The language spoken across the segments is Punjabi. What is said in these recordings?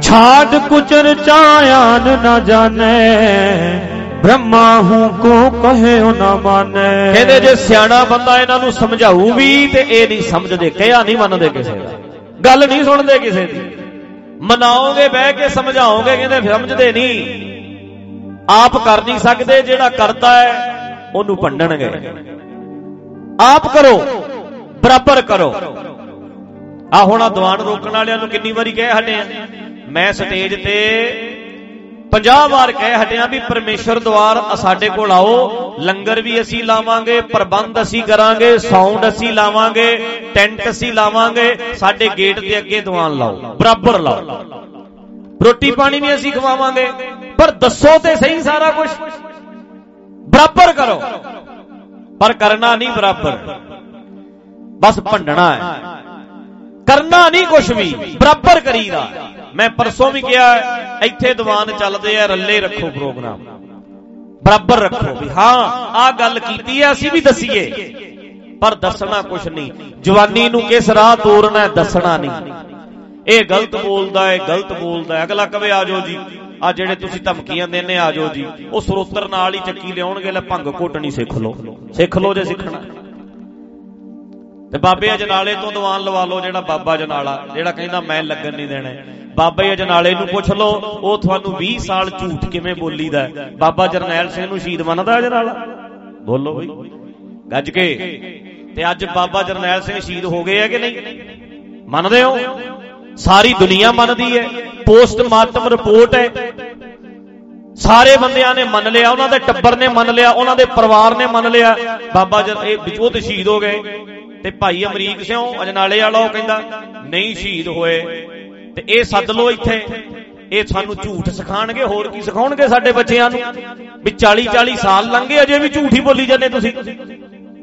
छाड़ कुचर चायान न जाने ਬ੍ਰਹਮਾ ਹੂੰ ਕੋ ਕਹੇ ਨਾ ਮਾਨੇ ਕਹਿੰਦੇ ਜੇ ਸਿਆਣਾ ਬੰਦਾ ਇਹਨਾਂ ਨੂੰ ਸਮਝਾਊ ਵੀ ਤੇ ਇਹ ਨਹੀਂ ਸਮਝਦੇ ਕਿਹਾ ਨਹੀਂ ਮੰਨਦੇ ਕਿਸੇ ਦਾ ਗੱਲ ਨਹੀਂ ਸੁਣਦੇ ਕਿਸੇ ਦੀ ਮਨਾਓਗੇ ਬਹਿ ਕੇ ਸਮਝਾਓਗੇ ਕਹਿੰਦੇ ਸਮਝਦੇ ਨਹੀਂ ਆਪ ਕਰ ਨਹੀਂ ਸਕਦੇ ਜਿਹੜਾ ਕਰਦਾ ਹੈ ਉਹਨੂੰ ਭੰਡਣਗੇ ਆਪ ਕਰੋ ਬਰਾਬਰ ਕਰੋ ਆ ਹੁਣ ਆ ਦੀਵਾਨ ਰੋਕਣ ਵਾਲਿਆਂ ਨੂੰ ਕਿੰਨੀ ਵਾਰੀ ਕਹਿ ਹਟੇ ਆ ਮੈਂ ਸਟੇਜ ਤੇ 50 ਵਾਰ ਕਹਿ ਹਟਿਆ ਵੀ ਪਰਮੇਸ਼ਰ ਦਵਾਰ ਸਾਡੇ ਕੋਲ ਆਓ, ਲੰਗਰ ਵੀ ਅਸੀਂ ਲਾਵਾਂਗੇ, ਪ੍ਰਬੰਧ ਅਸੀਂ ਕਰਾਂਗੇ ਸਾਊਂਡ ਅਸੀਂ ਲਾਵਾਂਗੇ ਟੈਂਟ ਅਸੀਂ ਲਾਵਾਂਗੇ, ਸਾਡੇ ਗੇਟ ਦੇ ਅੱਗੇ ਦੀਵਾਨ ਲਾਓ, ਬਰਾਬਰ ਲਾਓ। ਰੋਟੀ ਪਾਣੀ ਵੀ ਅਸੀਂ ਖਵਾਵਾਂਗੇ, ਪਰ ਦੱਸੋ ਤੇ ਸਹੀ ਸਾਰਾ ਕੁਝ ਬਰਾਬਰ ਕਰੋ। ਪਰ ਕਰਨਾ ਨਹੀਂ ਬਰਾਬਰ। ਬਸ ਭੰਡਣਾ ਹੈ। ਕਰਨਾ ਨਹੀਂ ਕੁਝ ਵੀ। ਬਰਾਬਰ ਕਰੀਦਾ ਮੈਂ ਪਰਸੋਂ ਵੀ ਕਿਹਾ, ਇੱਥੇ ਦੀਵਾਨ ਚੱਲਦੇ ਆ, ਰੱਲੇ ਰੱਖੋ ਪ੍ਰੋਗਰਾਮ। ਬਰਾਬਰ ਰੱਖੋ ਵੀ, ਹਾਂ ਆ ਗੱਲ ਕੀਤੀ ਆ, ਅਸੀਂ ਵੀ ਦਸੀਏ। ਪਰ ਦੱਸਣਾ ਕੁਝ ਨਹੀਂ। ਜਵਾਨੀ ਨੂੰ ਕਿਸ ਰਾਹ ਤੋਰਨਾ ਦੱਸਣਾ ਨਹੀਂ। ਇਹ ਗਲਤ ਬੋਲਦਾ ਹੈ ਗਲਤ ਬੋਲਦਾ ਹੈ। ਅਗਲਾ ਕਵੇ ਆਜੋ ਜੀ। ਆ ਜਿਹੜੇ ਤੁਸੀਂ ਧਮਕੀਆਂ ਦਿੰਨੇ ਆਜੋ ਜੀ। ਉਹ ਸਰੋਤਰ ਨਾਲ ਹੀ ਚੱਕੀ ਲਿਆਉਣਗੇ, ਲੈ ਭੰਗ ਘੋਟਣੀ ਸਿੱਖ ਲਓ। ਸਿੱਖ ਲਓ ਜੇ ਸਿੱਖਣਾ। ਤੇ ਬਾਬੇ ਅਜਨਾਲੇ ਤੋਂ ਦੀਵਾਨ ਲਵਾ ਲਓ ਜਿਹੜਾ ਬਾਬਾ ਜਨਾਲਾ ਜਿਹੜਾ ਕਹਿੰਦਾ ਮੈਂ ਲੱਗਣ ਨਹੀਂ ਦੇਣਾ। ਬਾਬਾ ਅਜਨਾਲੇ ਨੂੰ ਪੁੱਛ ਲਓ, ਉਹ ਤੁਹਾਨੂੰ 20 ਸਾਲ ਝੂਠ ਕਿਵੇਂ ਬੋਲੀਦਾ ਬਾਬਾ ਜਰਨੈਲ ਸਿੰਘ ਨੂੰ ਸ਼ਹੀਦ ਮੰਨਦਾ ਅਜਨਾਲਾ? ਬੋਲੋ ਬਈ। ਗੱਜ ਕੇ। ਤੇ ਅੱਜ ਬਾਬਾ ਜਰਨੈਲ ਸਿੰਘ ਸ਼ਹੀਦ ਹੋ ਗਏ ਆ ਕਿ ਨਹੀਂ? ਮੰਨਦੇ ਹੋ? ਸਾਰੀ ਦੁਨੀਆ ਮੰਨਦੀ ਹੈ। ਪੋਸਟਮਾਰਟਮ ਰਿਪੋਰਟ ਹੈ। ਸਾਰੇ ਬੰਦਿਆਂ ਨੇ ਮੰਨ ਲਿਆ, ਉਹਨਾਂ ਦੇ ਟੱਬਰ ਨੇ ਮੰਨ ਲਿਆ, ਉਹਨਾਂ ਦੇ ਪਰਿਵਾਰ ਨੇ ਮੰਨ ਲਿਆ। ਬਾਬਾ ਜਰ ਇਹ ਉਹ ਤੇ ਸ਼ਹੀਦ ਹੋ ਗਏ। ਤੇ ਭਾਈ ਅਮਰੀਕ ਸਿੰਘ ਅਜਨਾਲੇ ਵਾਲਾ ਉਹ ਕਹਿੰਦਾ, ਨਹੀਂ ਸ਼ਹੀਦ ਹੋਏ। ਤੇ ਇਹ ਸੱਦ ਲੋ ਇੱਥੇ। ਇਹ ਸਾਨੂੰ ਝੂਠ ਸਿਖਾਣਗੇ ਹੋਰ ਕੀ ਸਿਖਾਉਣਗੇ ਸਾਡੇ ਬੱਚਿਆਂ ਨੂੰ? ਵੀ 40 40 ਸਾਲ ਲੰਘੇ, ਅਜੇ ਵੀ ਝੂਠ ਹੀ ਬੋਲੀ ਜਾਂਦੇ ਤੁਸੀਂ।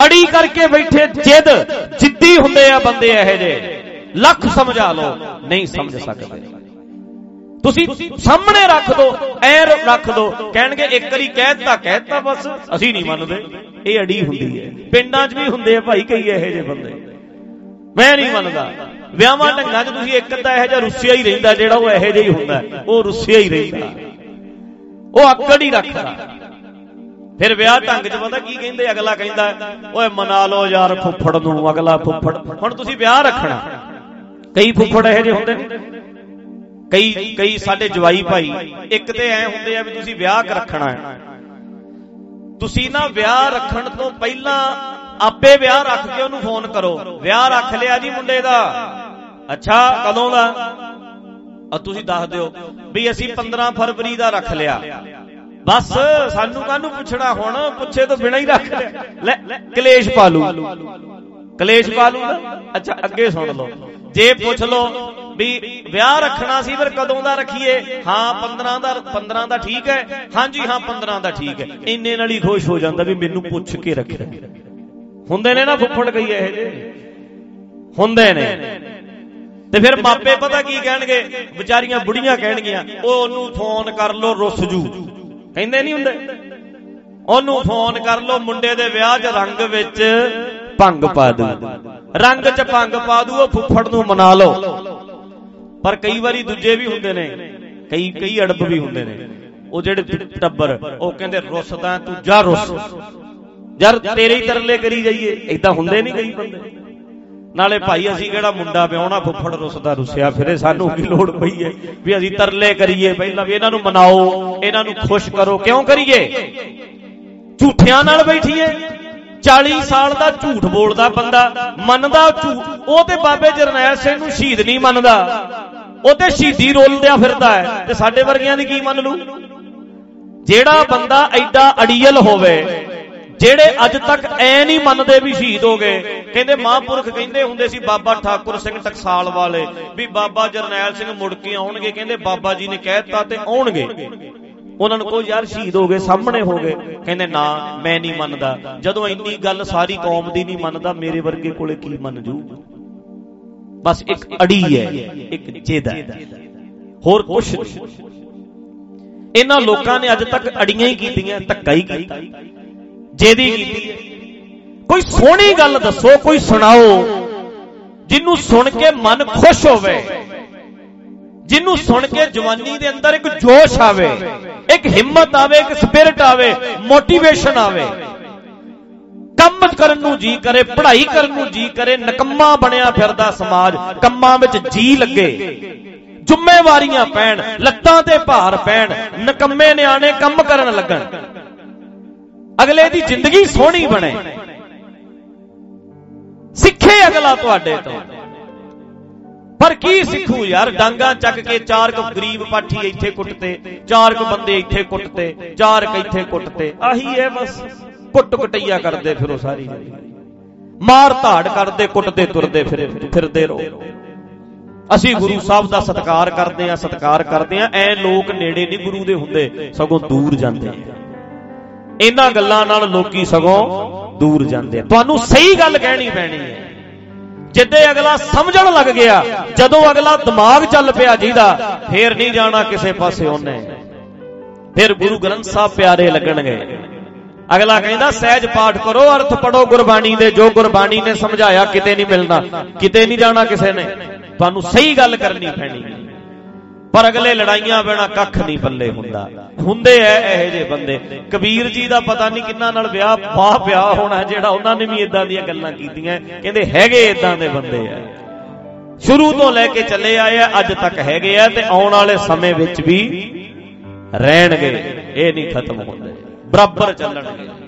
ਅੜੀ ਕਰਕੇ ਬੈਠੇ ਜਿੱਦ, ਜਿੱਦੀ ਹੁੰਦੇ ਆ ਬੰਦੇ ਇਹੋ ਜਿਹੇ। ਲੱਖ ਸਮਝਾ ਲਓ, ਨਹੀਂ ਸਮਝ ਸਕਦੇ। ਤੁਸੀਂ ਸਾਹਮਣੇ ਰੱਖ ਦੋ ਐ ਰੱਖ ਦੋ। ਕਹਿਣਗੇ, ਇੱਕ ਵਾਰੀ ਕਹਿਤਾ ਕਹਿਤਾ ਬਸ। ਅਸੀਂ ਨਹੀਂ ਮੰਨਦੇ। ਇਹ ਅੜੀ ਹੁੰਦੀ ਹੈ। ਪਿੰਡਾਂ 'ਚ ਵੀ ਹੁੰਦੇ ਆ ਭਾਈ ਕਈ ਇਹੋ ਜਿਹੇ ਬੰਦੇ। ਮੈਂ ਨਹੀਂ ਮੰਨਦਾ। ਵਿਆਹਾਂ ਢੰਗਾਂ 'ਚ ਤੁਸੀਂ ਇੱਕ ਅੱਧਾ ਇਹੋ ਜਿਹਾ ਰੁੱਸਿਆ ਹੀ ਰਹਿੰਦਾ ਜਿਹੜਾ ਉਹ ਇਹੋ ਜਿਹਾ ਹੀ ਹੁੰਦਾ। ਉਹ ਰੁੱਸਿਆ ਹੀ ਰਹਿੰਦਾ। ਉਹ ਆਕੜ ਹੀ ਰੱਖਦਾ। ਫਿਰ ਵਿਆਹ ਢੰਗ 'ਚ ਪਤਾ ਕੀ ਕਹਿੰਦੇ? ਅਗਲਾ ਕਹਿੰਦਾ, ਓਏ ਮਨਾ ਲਓ ਯਾਰ ਫੁੱਫੜ ਨੂੰ, ਅਗਲਾ ਫੁੱਫੜ। ਹੁਣ ਤੁਸੀਂ ਵਿਆਹ ਰੱਖਣਾ। ਕਈ ਫੁੱਫੜ ਇਹੋ ਜਿਹੇ ਹੁੰਦੇ ਨੇ। ਕਈ ਕਈ ਸਾਡੇ ਜਵਾਈ ਭਾਈ, ਇੱਕ ਤੇ ਐ ਹੁੰਦੇ ਆ ਵੀ ਤੁਸੀਂ ਵਿਆਹ ਰੱਖਣਾ ਹੈ। ਤੁਸੀਂ ਨਾ ਵਿਆਹ ਰੱਖਣ ਤੋਂ ਪਹਿਲਾਂ ਆਪੇ ਵਿਆਹ ਰੱਖ ਕੇ ਉਹਨੂੰ ਫੋਨ ਕਰੋ। ਵਿਆਹ ਰੱਖ ਲਿਆ ਜੀ ਮੁੰਡੇ ਦਾ। ਅੱਛਾ, ਕਦੋਂ ਦਾ? ਆ ਤੁਸੀਂ ਦੱਸ ਦਿਓ ਵੀ ਅਸੀਂ 15 ਫਰਵਰੀ ਦਾ ਰੱਖ ਲਿਆ। ਬਸ, ਸਾਨੂੰ ਕਾਹਨੂੰ ਪੁੱਛਣਾ ਹੁਣ? ਪੁੱਛੇ ਤੋਂ ਬਿਨਾ ਹੀ ਰੱਖ ਲਿਆ। ਲੈ, ਕਲੇਸ਼ ਪਾਲੂ ਕਲੇਸ਼ ਪਾਲੂ ਨਾ। ਅੱਛਾ, ਅੱਗੇ ਸੁਣ ਲਓ। ਜੇ ਪੁੱਛ ਲਓ ਵੀ ਵਿਆਹ ਰੱਖਣਾ ਸੀ, ਫਿਰ ਕਦੋਂ ਦਾ ਰੱਖੀਏ? ਹਾਂ 15 ਦਾ 15 ਦਾ ਠੀਕ ਹੈ। ਹਾਂਜੀ, ਹਾਂ 15 ਦਾ ਠੀਕ ਹੈ। ਇੰਨੇ ਨਾਲ ਹੀ ਖੁਸ਼ ਹੋ ਜਾਂਦਾ ਵੀ ਮੈਨੂੰ ਪੁੱਛ ਕੇ ਰੱਖਿਆ। ਹੁੰਦੇ ਨੇ ਨਾ ਫੁੱਫੜ ਕਈ ਇਹ ਜੇ ਹੁੰਦੇ ਨੇ। ਤੇ ਫਿਰ ਮਾਪੇ ਪਤਾ ਕੀ ਕਹਿਣਗੇ? ਵਿਚਾਰੀਆਂ ਬੁੜੀਆਂ ਕਹਿਣਗੀਆਂ ਉਹ ਉਹਨੂੰ ਫੋਨ ਕਰ ਲੋ ਰੁੱਸ ਜੂ। ਕਹਿੰਦੇ ਨਹੀਂ ਹੁੰਦੇ? ਉਹਨੂੰ ਫੋਨ ਕਰ ਲੋ ਮੁੰਡੇ ਦੇ ਵਿਆਹ 'ਚ ਰੰਗ ਵਿੱਚ ਭੰਗ ਪਾ ਦੂ। ਰੰਗ 'ਚ ਭੰਗ ਪਾ ਦੂ, ਉਹ ਫੁੱਫੜ ਨੂੰ ਮਨਾ ਲਓ। ਪਰ ਕਈ ਵਾਰੀ ਦੂਜੇ ਵੀ ਹੁੰਦੇ ਨੇ, ਕਈ ਕਈ ਅੜਬ ਵੀ ਹੁੰਦੇ ਨੇ। ਉਹ ਜਿਹੜੇ ਟੱਬਰ ਉਹ ਕਹਿੰਦੇ, ਰੁੱਸਦਾ ਤੂੰ, ਜਾ ਰੁੱਸ। ਯਾਰ ਤੇਰੇ ਹੀ ਤਰਲੇ ਕਰੀ ਜਾਈਏ। ਇਦਾਂ ਹੁੰਦੇ ਨਹੀਂ ਕਈ ਬੰਦੇ। ਨਾਲੇ ਭਾਈ ਅਸੀਂ ਕਿਹੜਾ ਮੁੰਡਾ ਵਿਆਹਣਾ, ਫੁੱਫੜ ਰੁੱਸਦਾ ਰੁੱਸਿਆ, ਫਿਰੇ ਸਾਨੂੰ ਕੀ ਲੋੜ ਪਈ ਹੈ? ਵੀ ਅਸੀਂ ਤਰਲੇ ਕਰੀਏ ਪਹਿਲਾਂ ਵੀ ਇਹਨਾਂ ਨੂੰ ਮਨਾਓ, ਇਹਨਾਂ ਨੂੰ ਖੁਸ਼ ਕਰੋ। ਕਿਉਂ ਕਰੀਏ? ਝੂਠਿਆਂ ਨਾਲ ਬੈਠੀਏ। 40 ਸਾਲ ਦਾ ਝੂਠ ਬੋਲਦਾ ਬੰਦਾ, ਮੰਨਦਾ ਝੂਠ ਉਹ ਤੇ ਬਾਬੇ ਜਰਨੈਲ ਸਿੰਘ ਨੂੰ ਸ਼ਹੀਦ ਨਹੀਂ ਮੰਨਦਾ। ਉਹ ਤੇ ਸ਼ਹੀਦੀ ਰੋਲਦਿਆ ਫਿਰਦਾ ਹੈ ਤੇ ਸਾਡੇ ਵਰਗਿਆਂ ਦੀ ਕੀ ਮੰਨ ਲੂ ਜਿਹੜਾ ਬੰਦਾ ਐਡਾ ਅੜੀਅਲ ਹੋਵੇ, ਜਿਹੜੇ ਅੱਜ ਤੱਕ ਐ ਨਹੀਂ ਮੰਨਦੇ ਵੀ ਸ਼ਹੀਦ ਹੋ ਗਏ, ਕਹਿੰਦੇ ਮਹਾਂਪੁਰਖ ਕਹਿੰਦੇ ਹੁੰਦੇ ਸੀ, ਬਾਬਾ ਠਾਕੁਰ ਸਿੰਘ ਟਕਸਾਲ ਵਾਲੇ, ਵੀ ਬਾਬਾ ਜਰਨੈਲ ਸਿੰਘ ਮੁੜ ਕੇ ਆਉਣਗੇ, ਕਹਿੰਦੇ ਬਾਬਾ ਜੀ ਨੇ ਕਹਿਤਾ ਤੇ ਆਉਣਗੇ। ਉਹਨਾਂ ਨੂੰ ਕੋ ਯਾਰ ਸ਼ਹੀਦ ਹੋ ਗਏ, ਸਾਹਮਣੇ ਹੋ ਗਏ। ਕਹਿੰਦੇ, ਨਾ, ਮੈਂ ਨਹੀਂ ਮੰਨਦਾ। ਜਦੋਂ ਇੰਨੀ ਗੱਲ ਸਾਰੀ ਕੌਮ ਦੀ ਨਹੀਂ ਮੰਨਦਾ, ਮੇਰੇ ਵਰਗੇ ਕੋਲੇ ਕੀ ਮੰਨ ਜੂ? ਬਸ ਇੱਕ ਅੜੀ ਹੈ, ਇੱਕ ਜਿੱਦ ਹੈ। ਹੋਰ ਕੁਝ ਇਹਨਾਂ ਲੋਕਾਂ ਨੇ ਅੱਜ ਤੱਕ ਅੜੀਆਂ ਹੀ ਕੀਤੀਆਂ, ਧੱਕਾ ਹੀ ਕੀਤਾ। ਜਿਹਦੀ ਕੀਤੀ ਕੋਈ ਸੋਹਣੀ ਗੱਲ ਦੱਸੋ, ਕੋਈ ਸੁਣਾਓ ਜਿਹਨੂੰ ਸੁਣ ਕੇ ਮਨ ਖੁਸ਼ ਹੋਵੇ ਜਿਹਨੂੰ ਸੁਣ ਕੇ ਜਵਾਨੀ ਦੇ ਅੰਦਰ ਇੱਕ ਜੋਸ਼ ਆਵੇ, ਇੱਕ ਹਿੰਮਤ ਆਵੇ, ਇੱਕ ਸਪਿਰਿਟ ਆਵੇ ਮੋਟੀਵੇਸ਼ਨ ਆਵੇ ਕੰਮ ਕਰਨ ਨੂੰ ਜੀ ਕਰੇ, ਪੜ੍ਹਾਈ ਕਰਨ ਨੂੰ ਜੀ ਕਰੇ, ਨਕੰਮਾ ਬਣਿਆ ਫਿਰਦਾ ਸਮਾਜ, ਕੰਮਾਂ ਵਿੱਚ ਜੀ ਲੱਗੇ। ਜ਼ਿੰਮੇਵਾਰੀਆਂ ਪੈਣ, ਲੱਤਾਂ ਤੇ ਭਾਰ ਪੈਣ, ਨਕੰਮੇ ਨਿਆਣੇ ਕੰਮ ਕਰਨ ਲੱਗਣ। ਅਗਲੇ ਦੀ ਜ਼ਿੰਦਗੀ ਸੋਹਣੀ ਬਣੇ। ਸਿੱਖੇ ਅਗਲਾ ਤੁਹਾਡੇ ਤੋਂ। ਪਰ ਕੀ ਸਿੱਖੂ ਯਾਰ, ਡਾਂਗਾ ਚੱਕ ਕੇ ਚਾਰ ਕੁ ਗਰੀਬ ਪਾਠੀ ਇੱਥੇ ਕੁੱਟਤੇ ਚਾਰ ਕੁ ਬੰਦੇ ਇੱਥੇ ਕੁੱਟਤੇ ਚਾਰ ਕੁ ਇੱਥੇ ਕੁੱਟਤੇ ਆਹੀ ਹੈ ਬਸ। ਕੁੱਟ ਕੁਟਈਆ ਕਰਦੇ ਫਿਰੋ ਸਾਰੀ। ਮਾਰ ਧਾੜ ਕਰਦੇ ਕੁੱਟਦੇ ਤੁਰਦੇ ਫਿਰ ਫਿਰਦੇ ਰਹੋ। ਅਸੀਂ ਗੁਰੂ ਸਾਹਿਬ ਦਾ ਸਤਿਕਾਰ ਕਰਦੇ ਆ ਸਤਿਕਾਰ ਕਰਦੇ ਆ ਐ ਲੋਕ ਨੇੜੇ ਨਹੀਂ ਗੁਰੂ ਦੇ ਹੁੰਦੇ ਸਗੋਂ ਦੂਰ ਜਾਂਦੇ ਆ। ਇਹਨਾਂ ਗੱਲਾਂ ਨਾਲ ਲੋਕੀ ਸਗੋਂ ਦੂਰ ਜਾਂਦੇ ਆ। ਤੁਹਾਨੂੰ ਸਹੀ ਗੱਲ ਕਹਿਣੀ ਪੈਣੀ ਹੈ। ਜਿੱਦੇ ਅਗਲਾ ਸਮਝਣ ਲੱਗ ਗਿਆ ਜਦੋਂ ਅਗਲਾ ਦਿਮਾਗ ਚੱਲ ਪਿਆ ਜਿਹਦਾ ਫੇਰ ਨਹੀਂ ਜਾਣਾ ਕਿਸੇ ਪਾਸੇ ਉਹਨੇ। ਫਿਰ ਗੁਰੂ ਗ੍ਰੰਥ ਸਾਹਿਬ ਪਿਆਰੇ ਲੱਗਣਗੇ। ਅਗਲਾ ਕਹਿੰਦਾ, ਸਹਿਜ ਪਾਠ ਕਰੋ, ਅਰਥ ਪੜੋ, ਗੁਰਬਾਣੀ ਦੇ, ਜੋ ਗੁਰਬਾਣੀ ਨੇ ਸਮਝਾਇਆ, ਕਿਤੇ ਨਹੀਂ ਮਿਲਣਾ। ਕਿਤੇ ਨਹੀਂ ਜਾਣਾ ਕਿਸੇ ਨੇ। ਤੁਹਾਨੂੰ ਸਹੀ ਗੱਲ ਕਰਨੀ ਪੈਣੀ। ਪਰ ਅਗਲੇ ਲੜਾਈਆਂ ਬਿਨਾ ਕੱਖ ਨਹੀਂ ਪੱਲੇ ਹੁੰਦਾ। ਹੁੰਦੇ ਐ ਇਹੋ ਜਿਹੇ ਬੰਦੇ। ਕਬੀਰ ਜੀ ਦਾ ਪਤਾ ਨਹੀਂ ਕਿੰਨਾ ਨਾਲ ਵਿਆਹ ਬਾਹ ਪਿਆ ਹੋਣਾ ਜਿਹੜਾ ਉਹਨਾਂ ਨੇ ਵੀ ਇਦਾਂ ਦੀਆਂ ਗੱਲਾਂ ਕੀਤੀਆਂ। ਕਹਿੰਦੇ ਹੈਗੇ ਇਦਾਂ ਦੇ ਬੰਦੇ ਐ। ਸ਼ੁਰੂ ਤੋਂ ਲੈ ਕੇ ਚੱਲੇ ਆਏ ਆ ਅੱਜ ਤੱਕ ਹੈਗੇ ਆ ਤੇ ਆਉਣ ਵਾਲੇ ਸਮੇਂ ਵਿੱਚ ਵੀ ਰਹਿਣਗੇ। ਇਹ ਨਹੀਂ ਖਤਮ ਹੁੰਦੇ। ਬਰਾਬਰ ਚੱਲਣਗੇ